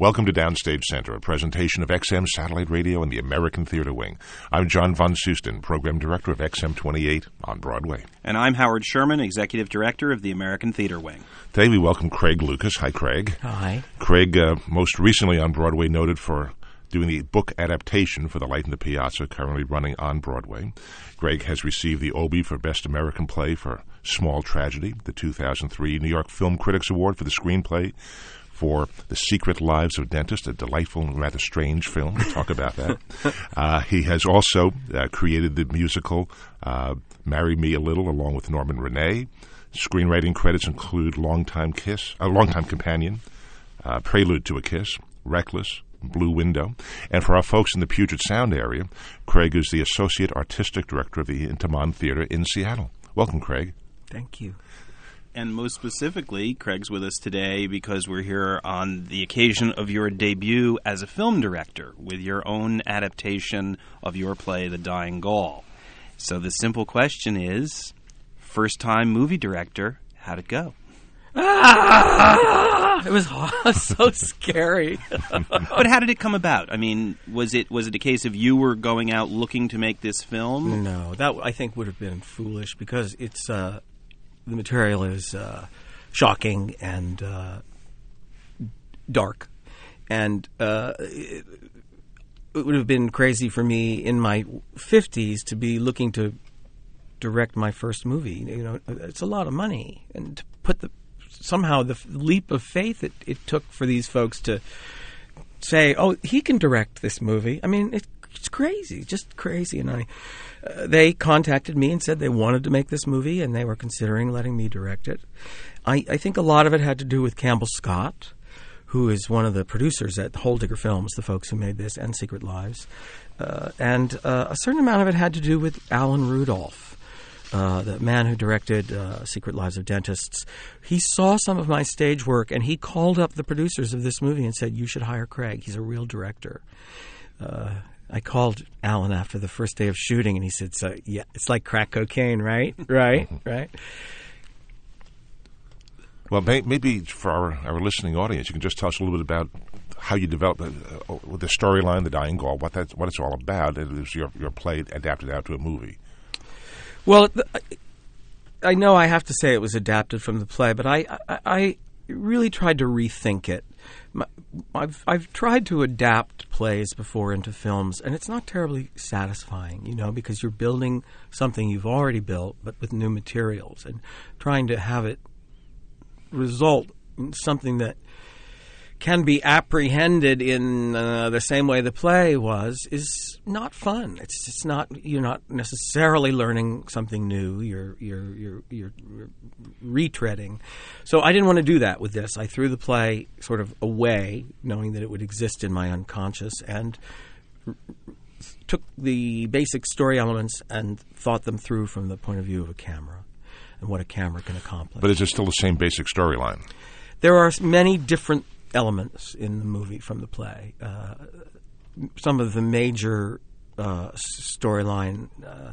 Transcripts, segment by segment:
Welcome to Downstage Center, a presentation of XM Satellite Radio and the American Theater Wing. I'm John von Soosten, Program Director of XM 28 on Broadway. And I'm Howard Sherman, Executive Director of the American Theater Wing. Today we welcome Craig Lucas. Hi, Craig. Hi. Craig, uh, most recently on Broadway, noted for doing the book adaptation for The Light in the Piazza, currently running on Broadway. Craig has received the Obie for Best American Play for Small Tragedy, the 2003 New York Film Critics Award for the screenplay for The Secret Lives of Dentists, a delightful and rather strange film. We'll talk about that. uh, he has also uh, created the musical uh, Marry Me a Little along with Norman René. Screenwriting credits include Longtime Kiss, A Longtime Companion, uh, Prelude to a Kiss, Reckless, Blue Window. And for our folks in the Puget Sound area, Craig is the Associate Artistic Director of the Intiman Theater in Seattle. Welcome, Craig. Thank you. And most specifically, Craig's with us today because we're here on the occasion of your debut as a film director with your own adaptation of your play, The Dying Gaul. So the simple question is first time movie director, how'd it go? Ah, it was so scary. but how did it come about? I mean, was it was it a case of you were going out looking to make this film? No, that I think would have been foolish because it's uh, the material is uh, shocking and uh, dark, and uh, it, it would have been crazy for me in my fifties to be looking to direct my first movie. You know, it's a lot of money, and to put the somehow the leap of faith it, it took for these folks to say, "Oh, he can direct this movie." I mean, it's crazy, just crazy. And I, uh, they contacted me and said they wanted to make this movie, and they were considering letting me direct it. I, I think a lot of it had to do with Campbell Scott, who is one of the producers at Holedigger Films, the folks who made this and Secret Lives, uh, and uh, a certain amount of it had to do with Alan Rudolph uh, the man who directed uh, Secret Lives of Dentists, he saw some of my stage work and he called up the producers of this movie and said, "You should hire Craig. He's a real director." Uh, I called Alan after the first day of shooting, and he said, "So yeah, it's like crack cocaine, right? right? right?" Well, may, maybe for our, our listening audience, you can just tell us a little bit about how you developed uh, the storyline, the Dying Gaul, what that what it's all about. It was your your play adapted out to a movie. Well, I know I have to say it was adapted from the play, but I, I, I really tried to rethink it. I've I've tried to adapt plays before into films, and it's not terribly satisfying, you know, because you're building something you've already built, but with new materials, and trying to have it result in something that can be apprehended in uh, the same way the play was is not fun. It's it's not you're not necessarily learning something new. You're you're you're you're, retreading. So I didn't want to do that with this. I threw the play sort of away, knowing that it would exist in my unconscious, and r- took the basic story elements and thought them through from the point of view of a camera and what a camera can accomplish. But is it still the same basic storyline? There are many different elements in the movie from the play. Uh, some of the major uh, storyline uh,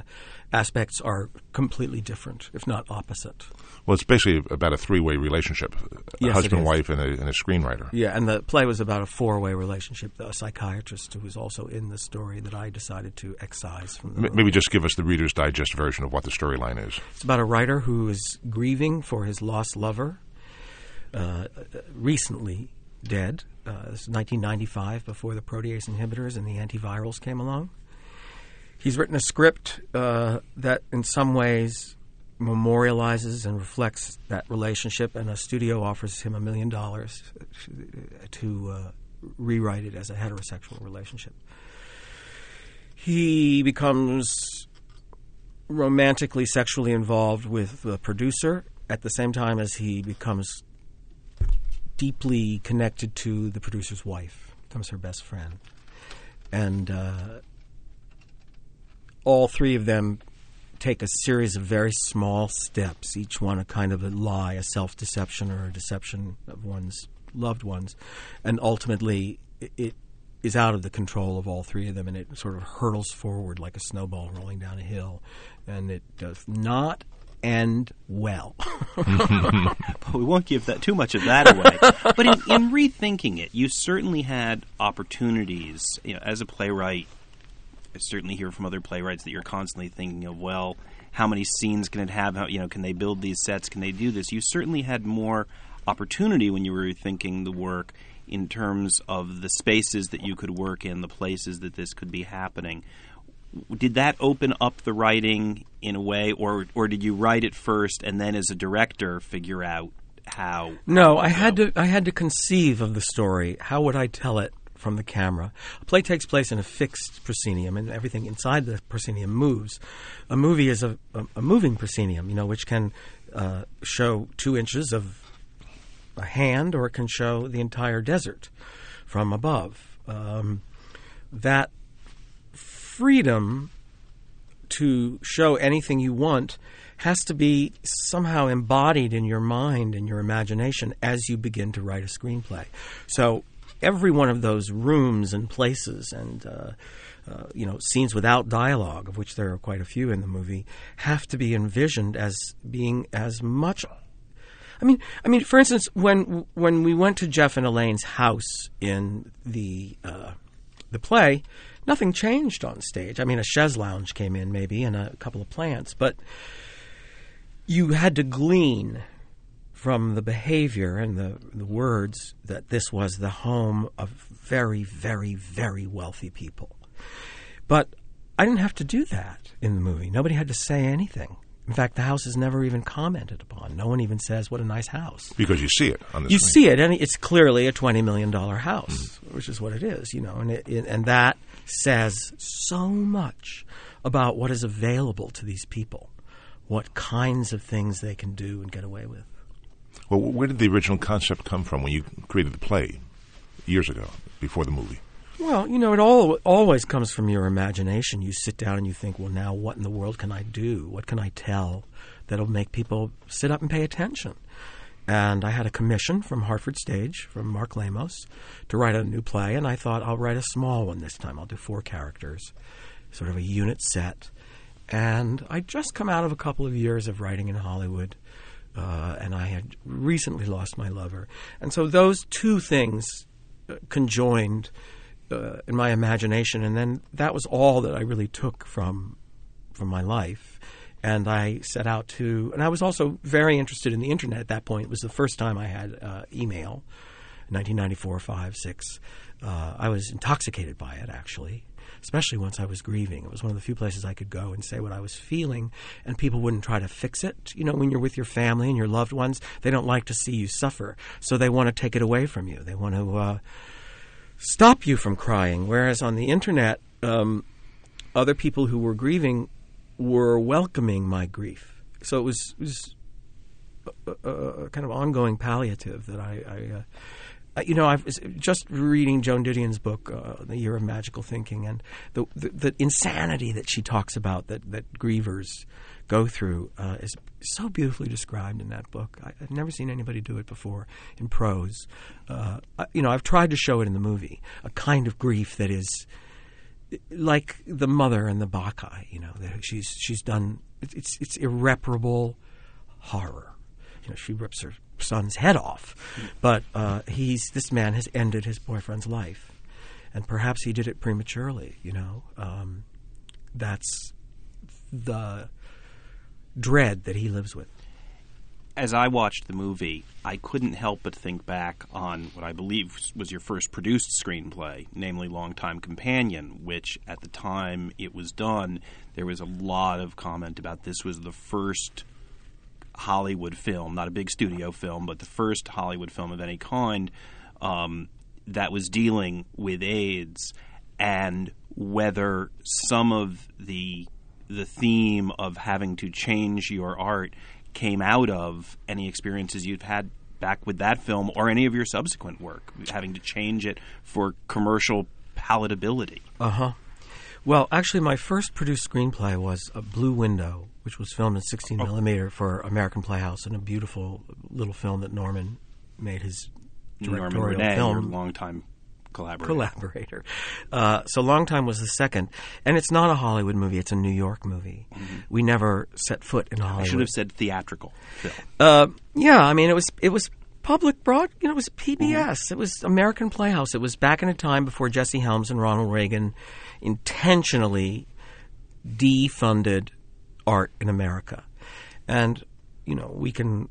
aspects are completely different, if not opposite. Well, it's basically about a three-way relationship: yes, husband, wife, and a, and a, screenwriter. Yeah, and the play was about a four-way relationship. A psychiatrist who was also in the story that I decided to excise from the. M- maybe just give us the Reader's Digest version of what the storyline is. It's about a writer who is grieving for his lost lover. Uh, recently dead. Uh, this is 1995, before the protease inhibitors and the antivirals came along. He's written a script uh, that, in some ways, memorializes and reflects that relationship, and a studio offers him a million dollars to uh, rewrite it as a heterosexual relationship. He becomes romantically, sexually involved with the producer at the same time as he becomes deeply connected to the producer's wife, becomes her best friend. And uh, all three of them take a series of very small steps, each one a kind of a lie, a self deception or a deception of one's loved ones. And ultimately, it, it is out of the control of all three of them, and it sort of hurtles forward like a snowball rolling down a hill. And it does not end well. Mm-hmm. But we won't give that too much of that away. but in, in rethinking it, you certainly had opportunities. You know, as a playwright, I certainly hear from other playwrights that you're constantly thinking of, well, how many scenes can it have? How, you know, can they build these sets? Can they do this? You certainly had more opportunity when you were rethinking the work in terms of the spaces that you could work in, the places that this could be happening. Did that open up the writing in a way, or or did you write it first and then, as a director, figure out how? No, I had to I had to conceive of the story. How would I tell it from the camera? A play takes place in a fixed proscenium, and everything inside the proscenium moves. A movie is a, a, a moving proscenium, you know, which can uh, show two inches of a hand, or it can show the entire desert from above. Um, that freedom to show anything you want has to be somehow embodied in your mind and your imagination as you begin to write a screenplay. So every one of those rooms and places and uh, uh, you know scenes without dialogue, of which there are quite a few in the movie, have to be envisioned as being as much. I mean, I mean, for instance, when when we went to Jeff and Elaine's house in the uh, the play, nothing changed on stage. I mean, a chaise lounge came in maybe and a couple of plants, but you had to glean from the behavior and the, the words that this was the home of very, very, very wealthy people. But I didn't have to do that in the movie. Nobody had to say anything. In fact, the house is never even commented upon. No one even says, "What a nice house." Because you see it on the You screen. see it, and it's clearly a twenty million dollar house, which is what it is, you know, and it, it, and that says so much about what is available to these people, what kinds of things they can do and get away with. Well, where did the original concept come from when you created the play years ago, before the movie? Well, you know, it all always comes from your imagination. You sit down and you think, well, now what in the world can I do? What can I tell that'll make people sit up and pay attention? And I had a commission from Hartford Stage, from Mark Lamos, to write a new play, and I thought I'll write a small one this time. I'll do four characters, sort of a unit set. And I'd just come out of a couple of years of writing in Hollywood, uh, and I had recently lost my lover. And so those two things uh, conjoined uh, in my imagination, and then that was all that I really took from from my life. And I set out to, and I was also very interested in the internet at that point. It was the first time I had uh, email, 1994, 5, 6. Uh, I was intoxicated by it, actually, especially once I was grieving. It was one of the few places I could go and say what I was feeling, and people wouldn't try to fix it. You know, when you're with your family and your loved ones, they don't like to see you suffer, so they want to take it away from you. They want to uh, stop you from crying. Whereas on the internet, um, other people who were grieving were welcoming my grief. So it was, it was a, a, a kind of ongoing palliative that I, I uh, you know, I was just reading Joan Didion's book, uh, The Year of Magical Thinking, and the, the, the insanity that she talks about that, that grievers go through uh, is so beautifully described in that book. I, I've never seen anybody do it before in prose. Uh, I, you know, I've tried to show it in the movie, a kind of grief that is like the mother and the Bacchae. You know, she's she's done. It's it's irreparable horror. You know, she rips her son's head off, but uh, he's this man has ended his boyfriend's life, and perhaps he did it prematurely. You know, um, that's the dread that he lives with. As I watched the movie, I couldn't help but think back on what I believe was your first produced screenplay, namely Longtime Companion, which at the time it was done, there was a lot of comment about this was the first Hollywood film, not a big studio film, but the first Hollywood film of any kind um, that was dealing with AIDS, and whether some of the the theme of having to change your art came out of any experiences you've had back with that film or any of your subsequent work, having to change it for commercial palatability. Uh huh. Well, actually, my first produced screenplay was a Blue Window, which was filmed in 16 millimeter for American Playhouse, and a beautiful little film that Norman made his Norman directorial René, your film. longtime Collaborator. collaborator. Uh, so Long Time was the second, and it's not a Hollywood movie; it's a New York movie. We never set foot in Hollywood. I should have said theatrical film. Uh, yeah, I mean, it was it was public broad. You know, it was PBS. It was American Playhouse. It was back in a time before Jesse Helms and Ronald Reagan intentionally defunded art in America, and you know we can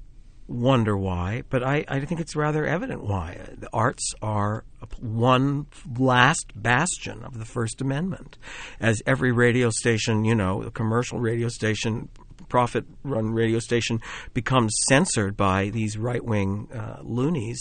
wonder why, but I, I think it's rather evident why. The arts are one last bastion of the First Amendment. As every radio station, you know, a commercial radio station, profit run radio station becomes censored by these right wing uh, loonies,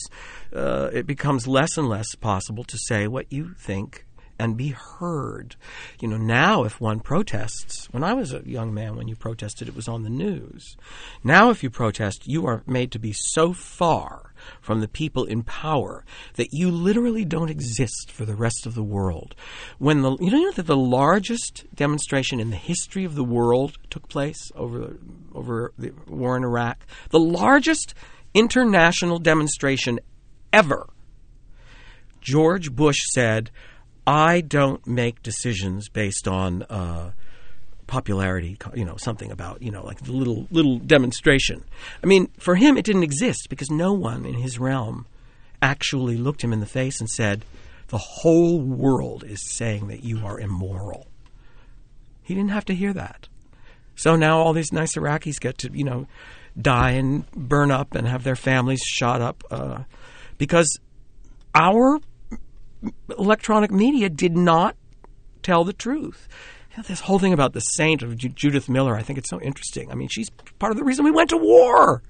uh, it becomes less and less possible to say what you think and be heard. You know, now if one protests, when I was a young man, when you protested, it was on the news. Now, if you protest, you are made to be so far from the people in power that you literally don't exist for the rest of the world. When the you know that the largest demonstration in the history of the world took place over over the war in Iraq, the largest international demonstration ever. George Bush said, I don't make decisions based on uh, popularity, you know, something about, you know, like the little little demonstration. I mean, for him, it didn't exist because no one in his realm actually looked him in the face and said, "The whole world is saying that you are immoral." He didn't have to hear that. So now all these nice Iraqis get to, you know, die and burn up and have their families shot up uh, because our electronic media did not tell the truth. You know, this whole thing about the saint of Ju- Judith Miller, I think it's so interesting. I mean, she's part of the reason we went to war.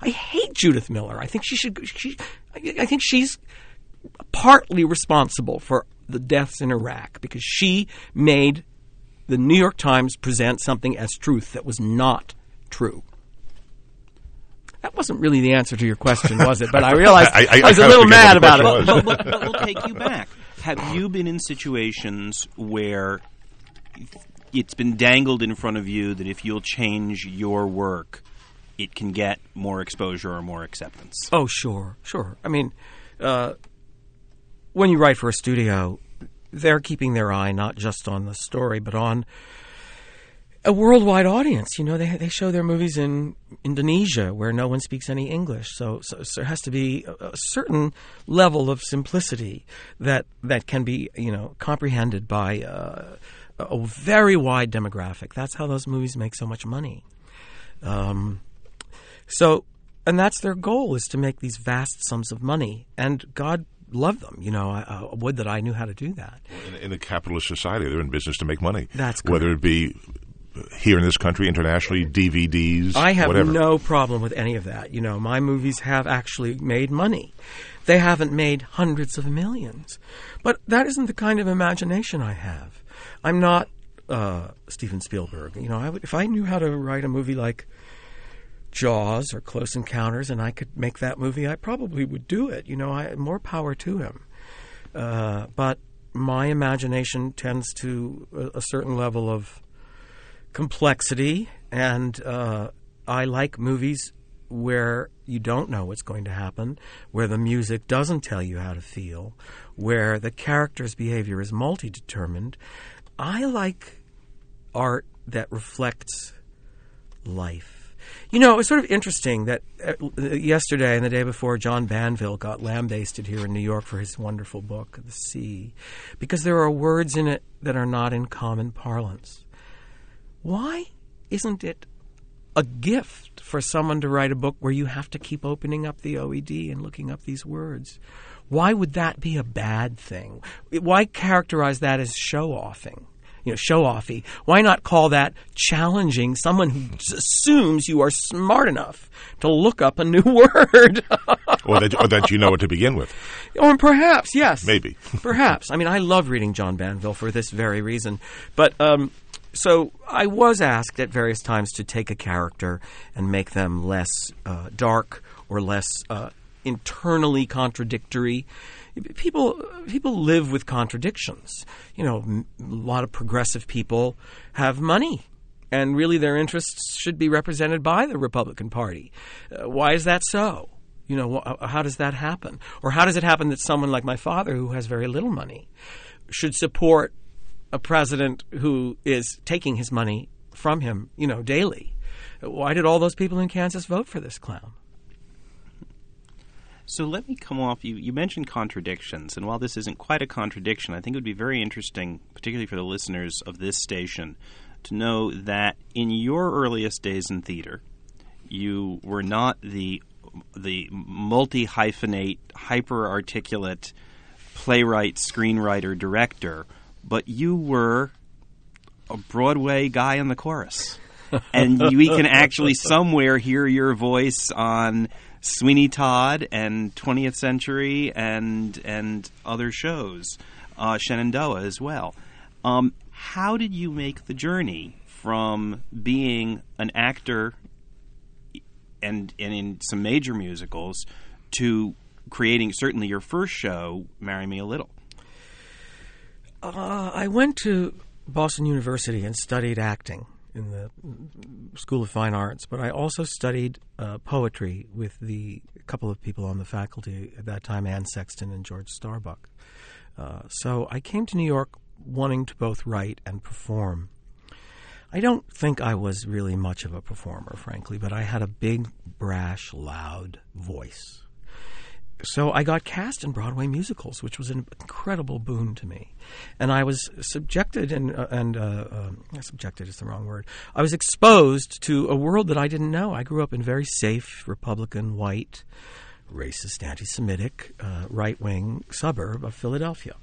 I hate Judith Miller. I think she should. She, I I think she's partly responsible for the deaths in Iraq because she made the New York Times present something as truth that was not true. That wasn't really the answer to your question, was it? But I realized I, I- I- I was a little mad about question it. was. but, but, but we'll take you back. Have you been in situations where it's been dangled in front of you that if you'll change your work, it can get more exposure or more acceptance? Oh, sure, sure. I mean, uh, when you write for a studio, they're keeping their eye not just on the story, but on a worldwide audience. You know, they they show their movies in Indonesia where no one speaks any English, so, so, so there has to be a, a certain level of simplicity that that can be you know comprehended by uh, a a very wide demographic. That's how those movies make so much money. Um, so, and that's their goal is to make these vast sums of money. And God loved them. You know, I, I would that I knew how to do that. In, in a capitalist society, they're in business to make money. That's whether it be here in this country, internationally, DVDs. I have whatever. no problem with any of that. You know, my movies have actually made money. They haven't made hundreds of millions. But that isn't the kind of imagination I have. I'm not uh, Steven Spielberg. You know, I would, if I knew how to write a movie like Jaws or Close Encounters and I could make that movie, I probably would do it. You know, I, more power to him. Uh, but my imagination tends to a, a certain level of complexity, and uh, I like movies where you don't know what's going to happen, where the music doesn't tell you how to feel, where the character's behavior is multi determined. I like art that reflects life. You know, it was sort of interesting that uh, yesterday and the day before, John Banville got lambasted here in New York for his wonderful book, The Sea, because there are words in it that are not in common parlance. Why isn't it a gift for someone to write a book where you have to keep opening up the OED and looking up these words? Why would that be a bad thing? Why characterize that as show offing? You know, show offy. Why not call that challenging someone who assumes you are smart enough to look up a new word? or, that, or that you know it to begin with. or perhaps, yes. Maybe. perhaps. I mean, I love reading John Banville for this very reason. But um, so I was asked at various times to take a character and make them less uh, dark or less uh, internally contradictory. People people live with contradictions. You know, a lot of progressive people have money. And really, their interests should be represented by the Republican Party. Uh, why is that so? You know, wh- how does that happen? Or how does it happen that someone like my father, who has very little money, should support a president who is taking his money from him, you know, daily? Why did all those people in Kansas vote for this clown? So let me come off. You, you mentioned contradictions, and while this isn't quite a contradiction, I think it would be very interesting, particularly for the listeners of this station, to know that in your earliest days in theater, you were not the the multi hyphenate, hyper articulate playwright, screenwriter, director, but you were a Broadway guy in the chorus. and we can actually somewhere hear your voice on Sweeney Todd and 20th Century and and other shows, uh, Shenandoah as well. Um, how did you make the journey from being an actor and and in some major musicals to creating certainly your first show, "Marry Me a Little"? Uh, I went to Boston University and studied acting in the School of Fine Arts, but I also studied uh, poetry with the couple of people on the faculty at that time, Anne Sexton and George Starbuck. Uh, so I came to New York wanting to both write and perform. I don't think I was really much of a performer, frankly, but I had a big, brash, loud voice so I got cast in Broadway musicals, which was an incredible boon to me. And I was subjected and uh, and uh, uh, subjected is the wrong word. I was exposed to a world that I didn't know. I grew up in very safe Republican, white, racist, anti-Semitic, uh, right-wing suburb of Philadelphia.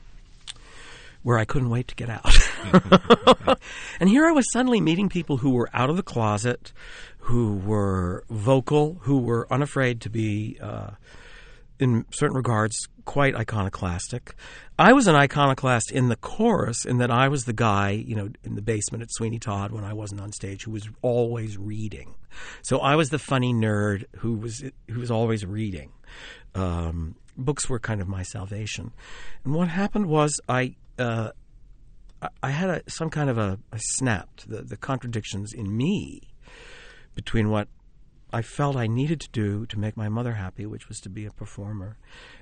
Where I couldn't wait to get out. and here I was suddenly meeting people who were out of the closet, who were vocal, who were unafraid to be uh, in certain regards, quite iconoclastic. I was an iconoclast in the chorus in that I was the guy, you know, in the basement at Sweeney Todd when I wasn't on stage who was always reading. So I was the funny nerd who was who was always reading. Um, books were kind of my salvation. And what happened was I uh, I had a, some kind of a, snapped the, the contradictions in me between what I felt I needed to do to make my mother happy, which was to be a performer,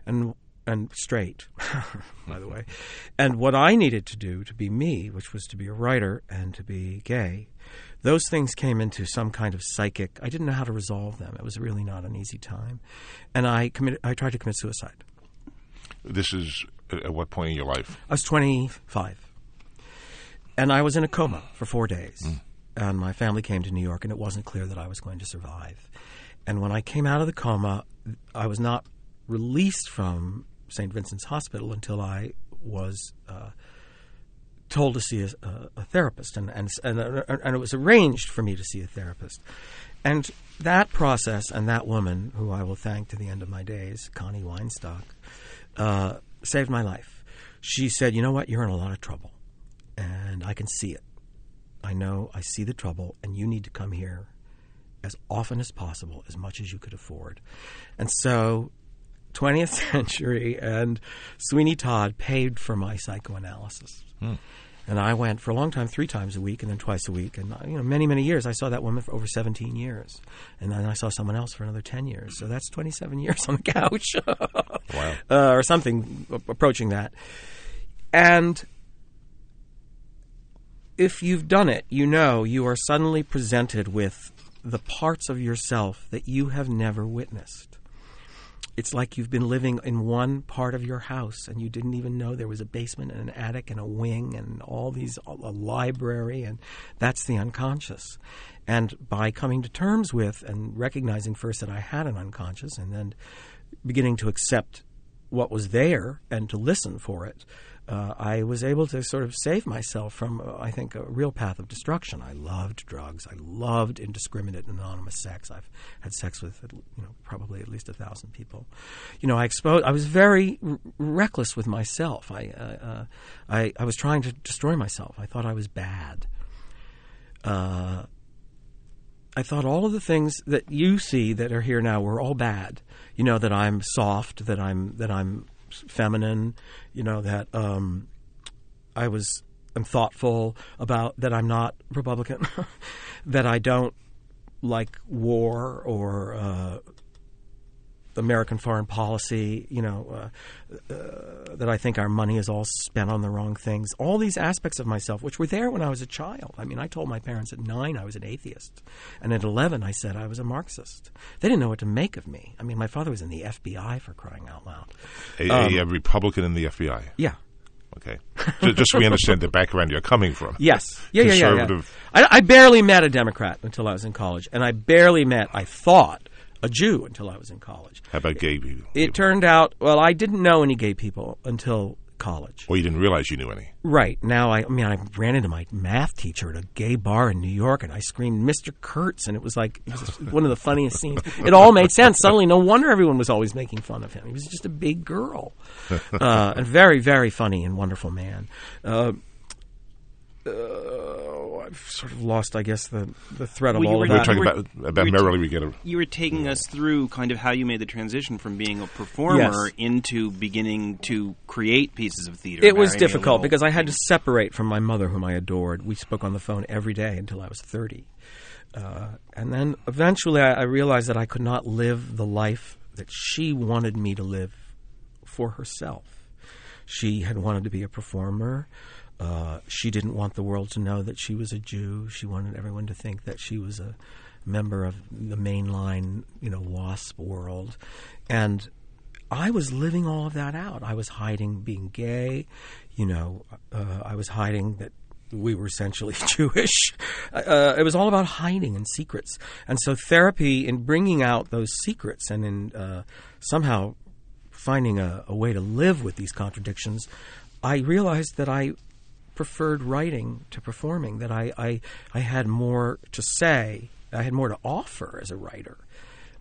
and and straight, by the way, and what I needed to do to be me, which was to be a writer and to be gay. Those things came into some kind of psychic. I didn't know how to resolve them. It was really not an easy time, and I committed. I tried to commit suicide. This is at what point in your life? I was twenty five, and I was in a coma for four days. Mm and my family came to New York, and it wasn't clear that I was going to survive. And when I came out of the coma, I was not released from St. Vincent's Hospital until I was uh, told to see a, a therapist, and, and, and, and it was arranged for me to see a therapist. And that process and that woman, who I will thank to the end of my days, Connie Weinstock, uh, saved my life. She said, You know what? You're in a lot of trouble, and I can see it. I know I see the trouble, and you need to come here as often as possible, as much as you could afford. And so, 20th Century and Sweeney Todd paid for my psychoanalysis. Hmm. And I went for a long time, three times a week, and then twice a week, and you know, many, many years. I saw that woman for over 17 years, and then I saw someone else for another 10 years. So that's 27 years on the couch, wow, uh, or something approaching that. And if you've done it, you know you are suddenly presented with the parts of yourself that you have never witnessed. It's like you've been living in one part of your house and you didn't even know there was a basement and an attic and a wing and all these, a library, and that's the unconscious. And by coming to terms with and recognizing first that I had an unconscious and then beginning to accept what was there and to listen for it, uh, I was able to sort of save myself from, uh, I think, a real path of destruction. I loved drugs. I loved indiscriminate anonymous sex. I've had sex with, you know, probably at least a thousand people. You know, I exposed. I was very r- reckless with myself. I, uh, uh, I, I was trying to destroy myself. I thought I was bad. Uh, I thought all of the things that you see that are here now were all bad. You know that I'm soft, that I'm that I'm feminine, you know, that um, I was I'm thoughtful about that I'm not Republican, that I don't like war or uh, American foreign policy, you know, uh, uh, that I think our money is all spent on the wrong things. All these aspects of myself, which were there when I was a child. I mean, I told my parents at nine I was an atheist, and at eleven I said I was a Marxist. They didn't know what to make of me. I mean, my father was in the FBI for crying out loud. A, um, a Republican in the FBI. Yeah. Okay, just so we understand the background you're coming from. Yes, yeah, yeah, yeah. yeah. I, I barely met a Democrat until I was in college, and I barely met, I thought, a Jew until I was in college. How about gay people? It turned out, well, I didn't know any gay people until college. Well, you didn't realize you knew any. Right. Now, I, I mean, I ran into my math teacher at a gay bar in New York, and I screamed, Mr. Kurtz, and it was like it was one of the funniest scenes. It all made sense. Suddenly, no wonder everyone was always making fun of him. He was just a big girl. Uh, a very, very funny and wonderful man. Uh, uh, I've sort of lost, I guess, the, the thread of well, all of that. We're talking about, about merrily we get a. You were taking yeah. us through kind of how you made the transition from being a performer yes. into beginning to create pieces of theater. It was difficult because I had to separate from my mother, whom I adored. We spoke on the phone every day until I was thirty, uh, and then eventually I, I realized that I could not live the life that she wanted me to live for herself. She had wanted to be a performer. Uh, she didn't want the world to know that she was a Jew. She wanted everyone to think that she was a member of the mainline, you know, WASP world. And I was living all of that out. I was hiding being gay. You know, uh, I was hiding that we were essentially Jewish. Uh, it was all about hiding and secrets. And so therapy, in bringing out those secrets and in uh, somehow finding a, a way to live with these contradictions, I realized that I preferred writing to performing, that I, I, I had more to say, I had more to offer as a writer.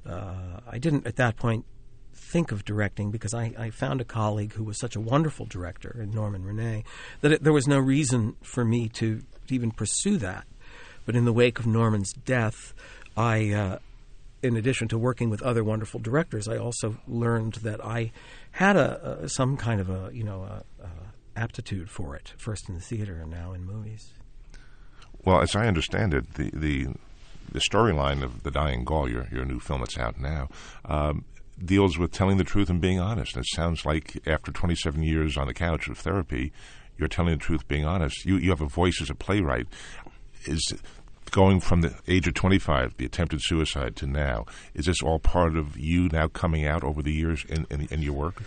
Uh, I didn't at that point think of directing because I, I, found a colleague who was such a wonderful director, in Norman Rene, that it, there was no reason for me to, to, even pursue that. But in the wake of Norman's death, I, uh, in addition to working with other wonderful directors, I also learned that I had a, a some kind of a you know aptitude for it, first in the theater and now in movies. Well, as I understand it, the the, the storyline of The Dying Gaul, your your new film that's out now, um, deals with telling the truth and being honest. It sounds like after 27 years on the couch of therapy, you're telling the truth, being honest. You you have a voice as a playwright. Is going from the age of 25, the attempted suicide, to now, is this all part of you now coming out over the years in, in, in your work?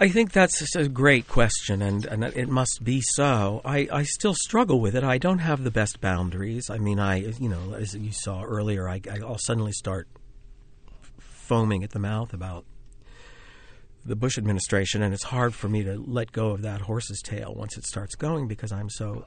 I think that's a great question, and, and it must be so. I, I still struggle with it. I don't have the best boundaries. I mean, I you know, as you saw earlier, I, I'll suddenly start foaming at the mouth about the Bush administration, and it's hard for me to let go of that horse's tail once it starts going because I'm so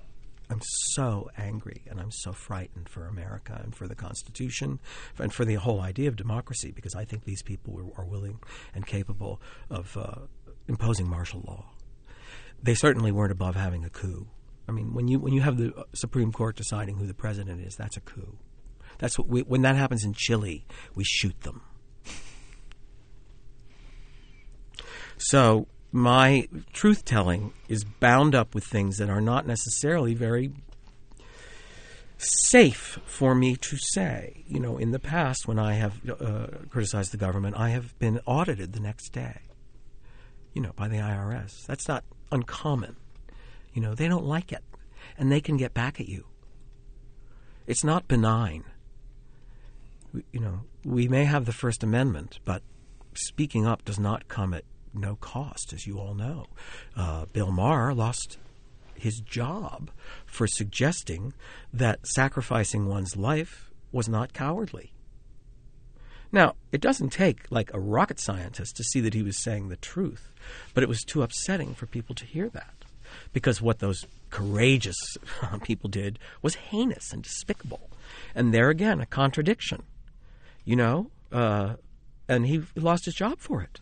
I'm so angry and I'm so frightened for America and for the Constitution and for the whole idea of democracy because I think these people are willing and capable of uh, imposing martial law. They certainly weren't above having a coup. I mean, when you when you have the uh, Supreme Court deciding who the president is, that's a coup. That's what we, when that happens in Chile, we shoot them. So my truth telling is bound up with things that are not necessarily very safe for me to say. You know, in the past, when I have uh, criticized the government, I have been audited the next day you know, by the IRS. That's not uncommon. You know, they don't like it, and they can get back at you. It's not benign. You know, we may have the First Amendment, but speaking up does not come at no cost, as you all know. Uh, Bill Maher lost his job for suggesting that sacrificing one's life was not cowardly. Now, it doesn't take like a rocket scientist to see that he was saying the truth, but it was too upsetting for people to hear that because what those courageous people did was heinous and despicable. And there again, a contradiction, you know, uh, and he lost his job for it.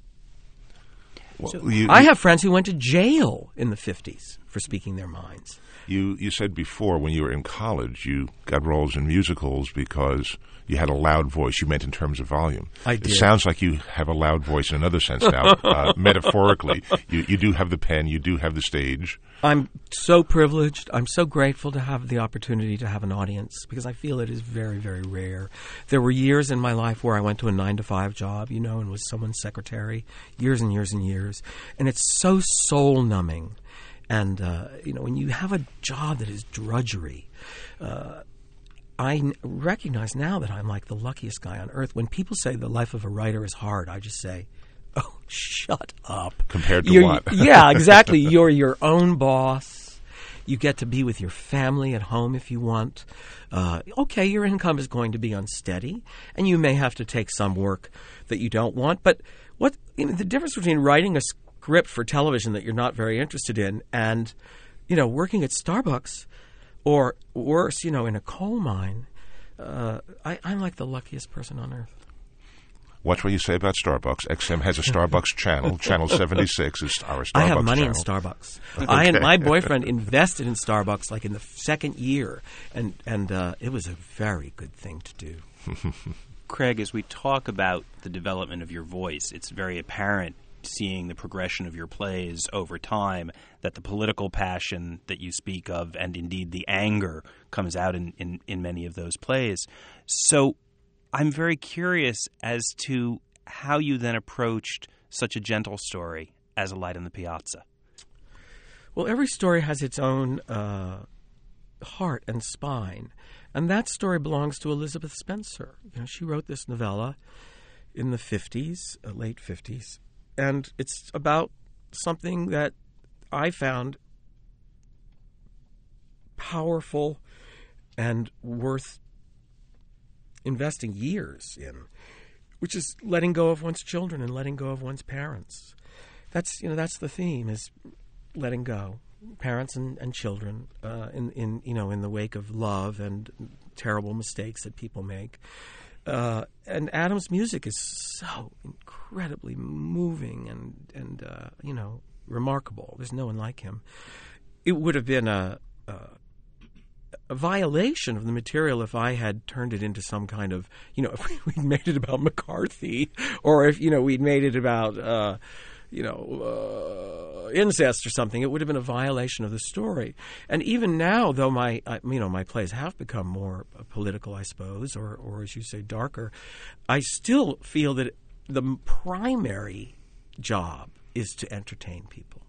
Well, so you, I have friends who went to jail in the 50s for speaking their minds. You you said before when you were in college you got roles in musicals because you had a loud voice. You meant in terms of volume. I It did. sounds like you have a loud voice in another sense now. uh, metaphorically, you you do have the pen, you do have the stage. I'm so privileged. I'm so grateful to have the opportunity to have an audience because I feel it is very, very rare. There were years in my life where I went to a nine to five job, you know, and was someone's secretary, years and years and years. And it's so soul numbing. And, uh, you know, when you have a job that is drudgery, uh, I n- recognize now that I'm like the luckiest guy on earth. When people say the life of a writer is hard, I just say, "Oh, shut up." Compared to You're- what? yeah, exactly. You're your own boss. You get to be with your family at home if you want. Uh, okay, your income is going to be unsteady, and you may have to take some work that you don't want. But what you know, the difference between writing a script for television that you're not very interested in and you know working at Starbucks or worse, you know, in a coal mine. Uh, I, I'm like the luckiest person on earth. Watch what you say about Starbucks. XM has a Starbucks channel. Channel seventy six is our Starbucks. I have money channel. in Starbucks. I and my boyfriend invested in Starbucks like in the second year, and and uh, it was a very good thing to do. Craig, as we talk about the development of your voice, it's very apparent seeing the progression of your plays over time that the political passion that you speak of and indeed the anger comes out in, in, in many of those plays. So I'm very curious as to how you then approached such a gentle story as A Light on the Piazza. Well, every story has its own uh, heart and spine, and that story belongs to Elizabeth Spencer. You know, she wrote this novella in the fifties, uh, late fifties, and it's about something that I found powerful and worth investing years in, which is letting go of one's children and letting go of one's parents. That's you know that's the theme is letting go, parents and, and children uh, in in you know in the wake of love and terrible mistakes that people make. Uh, and Adam's music is so incredibly moving and and uh, you know remarkable. There's no one like him. It would have been a, a a violation of the material if I had turned it into some kind of, you know, if we'd made it about McCarthy or if, you know, we'd made it about, uh, you know, uh, incest or something. It would have been a violation of the story. And even now, though my, I, you know, my plays have become more uh, political, I suppose, or, or as you say, darker, I still feel that the primary job is to entertain people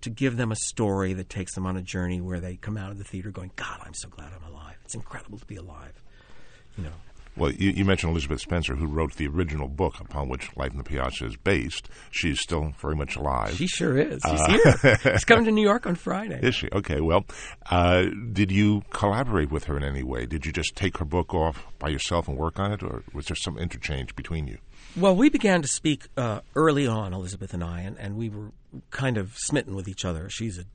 to give them a story that takes them on a journey where they come out of the theater going, God, I'm so glad I'm alive. It's incredible to be alive. You know. Well, you, you mentioned Elizabeth Spencer, who wrote the original book upon which Life in the Piazza is based. She's still very much alive. She sure is. She's here. She's coming to New York on Friday. Is she? Okay, well, uh, did you collaborate with her in any way? Did you just take her book off by yourself and work on it, or was there some interchange between you? Well, we began to speak uh, early on, Elizabeth and I, and, and we were kind of smitten with each other. She's an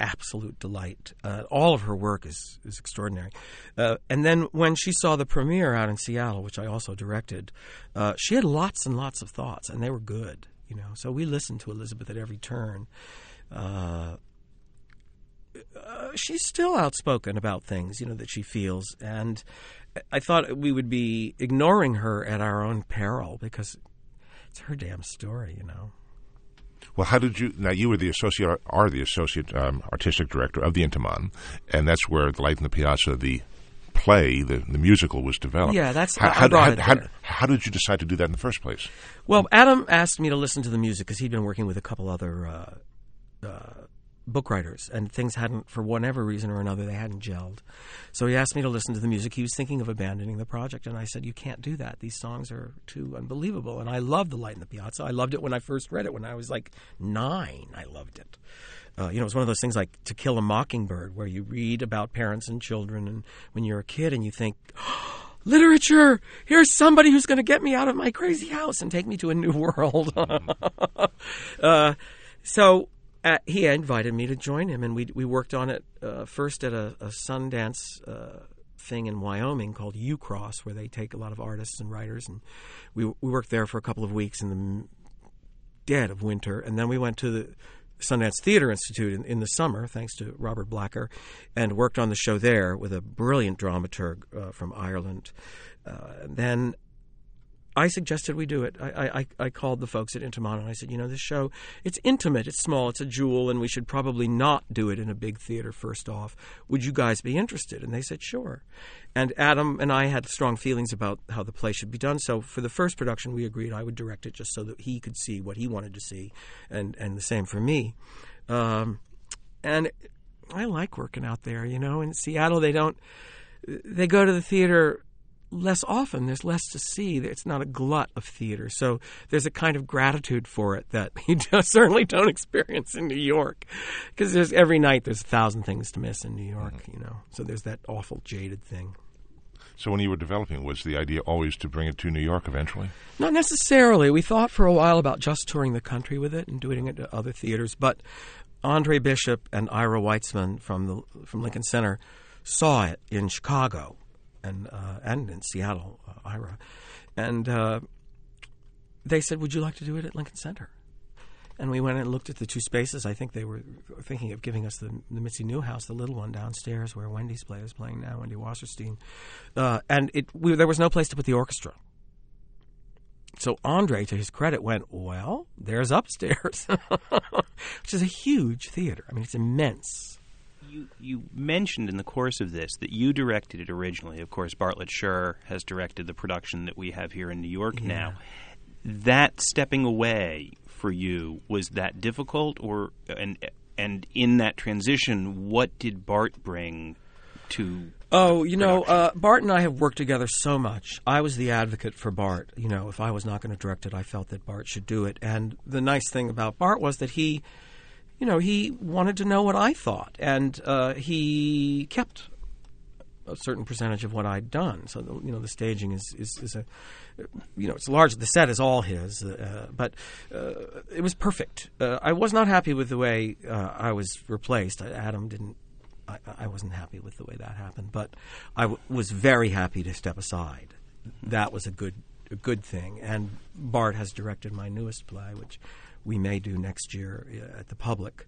absolute delight. Uh, all of her work is, is extraordinary. Uh, and then when she saw the premiere out in Seattle, which I also directed, uh, she had lots and lots of thoughts, and they were good. You know, so we listened to Elizabeth at every turn. Uh, uh, she's still outspoken about things, you know, that she feels, and I thought we would be ignoring her at our own peril because it's her damn story, you know. Well, how did you? Now, you were the associate, are the associate um, artistic director of the Intiman, and that's where the Light in the Piazza, the play, the, the musical, was developed. Yeah, that's- how, how, how, how, how did you decide to do that in the first place? Well, Adam asked me to listen to the music because he'd been working with a couple other uh, uh, book writers, and things hadn't, for whatever reason or another, they hadn't gelled. So he asked me to listen to the music. He was thinking of abandoning the project, and I said, "You can't do that. These songs are too unbelievable." And I loved the Light in the Piazza. I loved it when I first read it when I was like nine. I loved it. Uh, you know, it's one of those things like To Kill a Mockingbird, where you read about parents and children, and when you're a kid, and you think. Literature! Here's somebody who's going to get me out of my crazy house and take me to a new world. uh, so uh, he invited me to join him, and we we worked on it uh, first at a, a Sundance uh, thing in Wyoming called Ucross, where they take a lot of artists and writers, and we we worked there for a couple of weeks in the dead of winter, and then we went to the Sundance Theater Institute in, in, the summer, thanks to Robert Blacker, and worked on the show there with a brilliant dramaturg uh, from Ireland. Uh, then I suggested we do it. I, I, I called the folks at Intiman and I said, you know, this show, it's intimate, it's small, it's a jewel, and we should probably not do it in a big theater first off. Would you guys be interested? And they said, sure. And Adam and I had strong feelings about how the play should be done. So for the first production, we agreed I would direct it just so that he could see what he wanted to see, and, and the same for me. Um, and I like working out there, you know. In Seattle, they don't, they go to the theater less often. There's less to see. It's not a glut of theater. So there's a kind of gratitude for it that you certainly don't experience in New York. Because there's every night there's a thousand things to miss in New York, mm-hmm. you know. So there's that awful jaded thing. So when you were developing, was the idea always to bring it to New York eventually? Not necessarily. We thought for a while about just touring the country with it and doing it to other theaters, but Andre Bishop and Ira Weitzman from the from Lincoln Center saw it in Chicago and uh, and in Seattle, uh, Ira, and uh, they said, "Would you like to do it at Lincoln Center?" And we went and looked at the two spaces. I think they were thinking of giving us the, the Mitzi Newhouse, the little one downstairs where Wendy's play is playing now, Wendy Wasserstein. Uh, and it, we, there was no place to put the orchestra. So Andre, to his credit, went, Well, there's upstairs, which is a huge theater. I mean, it's immense you you mentioned in the course of this that you directed it originally. Of course, Bartlett Sher has directed the production that we have here in New York yeah. now. That stepping away for you was that difficult, or and and in that transition, what did Bart bring to? Oh, you know, uh, Bart and I have worked together so much. I was the advocate for Bart. You know, if I was not going to direct it, I felt that Bart should do it. And the nice thing about Bart was that he you know, he wanted to know what I thought, and uh, he kept a certain percentage of what I'd done. So, the, you know, the staging is, is, is, a, you know, it's large. The set is all his, uh, but uh, it was perfect. Uh, I was not happy with the way uh, I was replaced. Adam didn't. I, I, wasn't happy with the way that happened, but I w- was very happy to step aside. That was a good, a good thing. And Bart has directed my newest play, which we may do next year uh, at the public.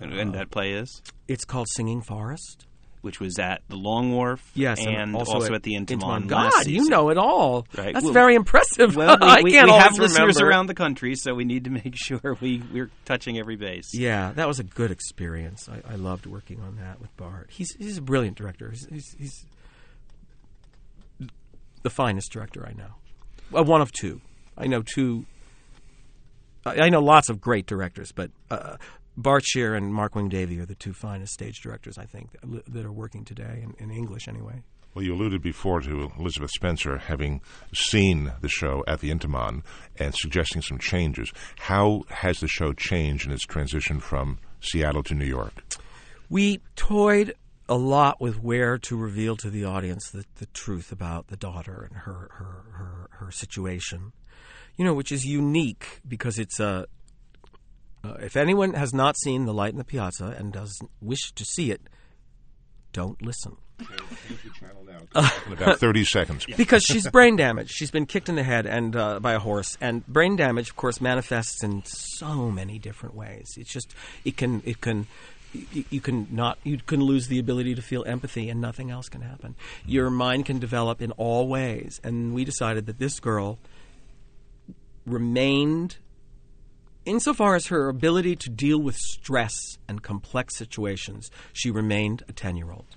And, and that play is? It's called Singing Forest. Which was at the Long Wharf, yes, and, and also, also, at, at the Intiman. God, you know it all. Right. That's well, very impressive. Well, we, I we, can't we have listeners around the country, so we need to make sure we, we're touching every base. Yeah, that was a good experience. I, I loved working on that with Bart. He's he's a brilliant director. He's, he's, he's the finest director I know. Well, one of two. I know two I know lots of great directors, but uh, Bart Sher and Mark Wing-Davey are the two finest stage directors I think that, that are working today in, in, English anyway. Well, you alluded before to Elizabeth Spencer having seen the show at the Intiman and suggesting some changes. How has the show changed in its transition from Seattle to New York? We toyed a lot with where to reveal to the audience the, the truth about the daughter and her her her, her situation you know, which is unique because it's a. Uh, if anyone has not seen The Light in the Piazza and does wish to see it, don't listen. in about 30 seconds. Because she's brain damaged. She's been kicked in the head and uh, by a horse. And brain damage, of course, manifests in so many different ways. It's just, it can, it can, you, you can not, you can lose the ability to feel empathy and nothing else can happen. Your mind can develop in all ways. And we decided that this girl remained, insofar as her ability to deal with stress and complex situations, she remained a 10 year old.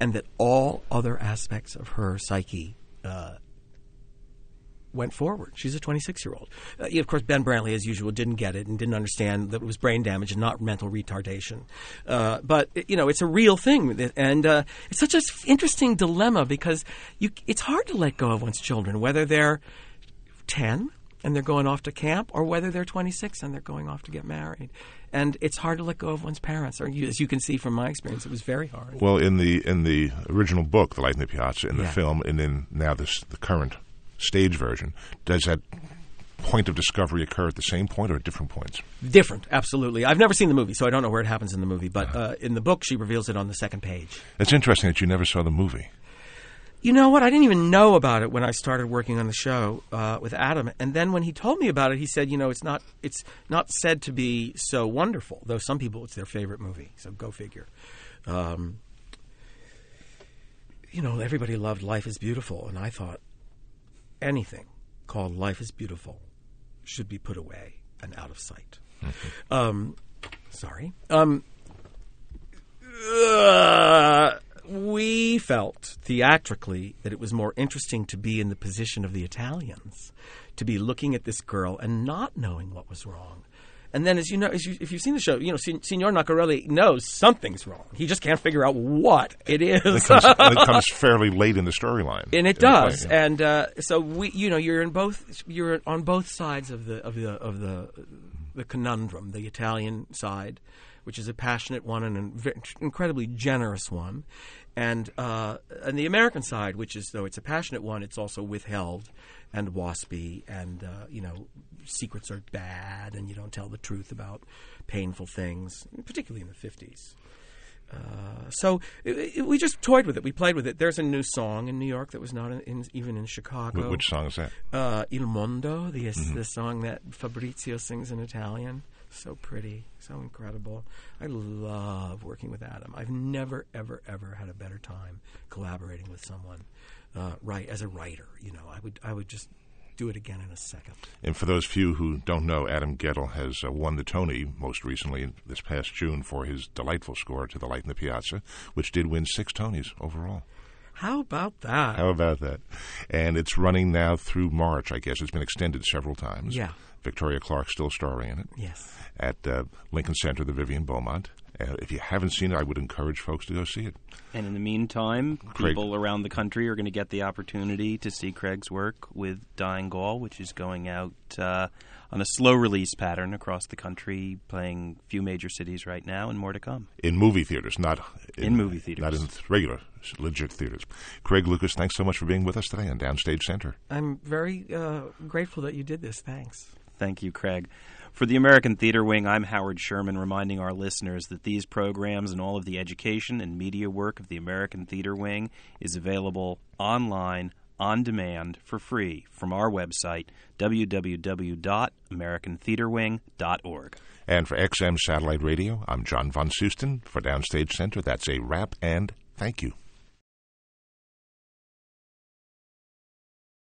And that all other aspects of her psyche uh, went forward. She's a 26 year old. Uh, of course, Ben Brantley, as usual, didn't get it and didn't understand that it was brain damage and not mental retardation. Uh, but you know, it's a real thing, and uh, it's such an interesting dilemma because you, it's hard to let go of one's children, whether they're 10 and they're going off to camp, or whether they're 26 and they're going off to get married. And it's hard to let go of one's parents, or you, as you can see from my experience, it was very hard. Well, in the in the original book, The Light in the Piazza, in the yeah. film, and in now this the current stage version, does that point of discovery occur at the same point or at different points? Different, absolutely. I've never seen the movie, so I don't know where it happens in the movie. But uh, in the book, she reveals it on the second page. It's interesting that you never saw the movie. You know what? I didn't even know about it when I started working on the show uh, with Adam, and then when he told me about it, he said, "You know, it's not it's not said to be so wonderful, though some people it's their favorite movie. So go figure." Um, you know, everybody loved Life is Beautiful, and I thought anything called Life is Beautiful should be put away and out of sight. Um, sorry. Um, uh, we felt theatrically that it was more interesting to be in the position of the Italians, to be looking at this girl and not knowing what was wrong. And then, as you know, as you, if you've seen the show, you know, Signor Naccarelli knows something's wrong. He just can't figure out what it is. It comes, it comes fairly late in the storyline. and it the play, does. yeah. And uh, so we, you know, you're in both. You're on both sides of the of the of the the conundrum. The Italian side, which is a passionate one and an incredibly generous one, and uh, and the American side, which is though it's a passionate one, it's also withheld and waspy, and uh, you know, secrets are bad, and you don't tell the truth about painful things, particularly in the fifties. Uh, so it, it- we just toyed with it. We played with it. There's a new song in New York that was not in, in, even in Chicago. Wh- Which song is that? Uh, Il Mondo, the the song that Fabrizio sings in Italian. So pretty, so incredible. I love working with Adam. I've never, ever, ever had a better time collaborating with someone. Uh, right as a writer, you know, I would I would just do it again in a second. And for those few who don't know, Adam Guettel has uh, won the Tony most recently this past June for his delightful score to The Light in the Piazza, which did win six Tonys overall. How about that? How about that? And it's running now through March, I guess. It's been extended several times. Yeah. Victoria Clark still starring in it yes. at uh, Lincoln Center, the Vivian Beaumont. Uh, if you haven't seen it, I would encourage folks to go see it. And in the meantime, Craig. people around the country are going to get the opportunity to see Craig's work with Dying Gaul, which is going out uh, on a slow release pattern across the country, playing a few major cities right now, and more to come. In movie theaters, not In movie theaters. not in regular, legit theaters. Craig Lucas, thanks so much for being with us today on Downstage Center. I'm very uh, grateful that you did this. Thanks. Thank you, Craig. For the American Theater Wing, I'm Howard Sherman, reminding our listeners that these programs and all of the education and media work of the American Theater Wing is available online, on demand, for free from our website, www.americantheaterwing.org. And for XM Satellite Radio, I'm John Von Soosten for Downstage Center. That's a wrap and thank you.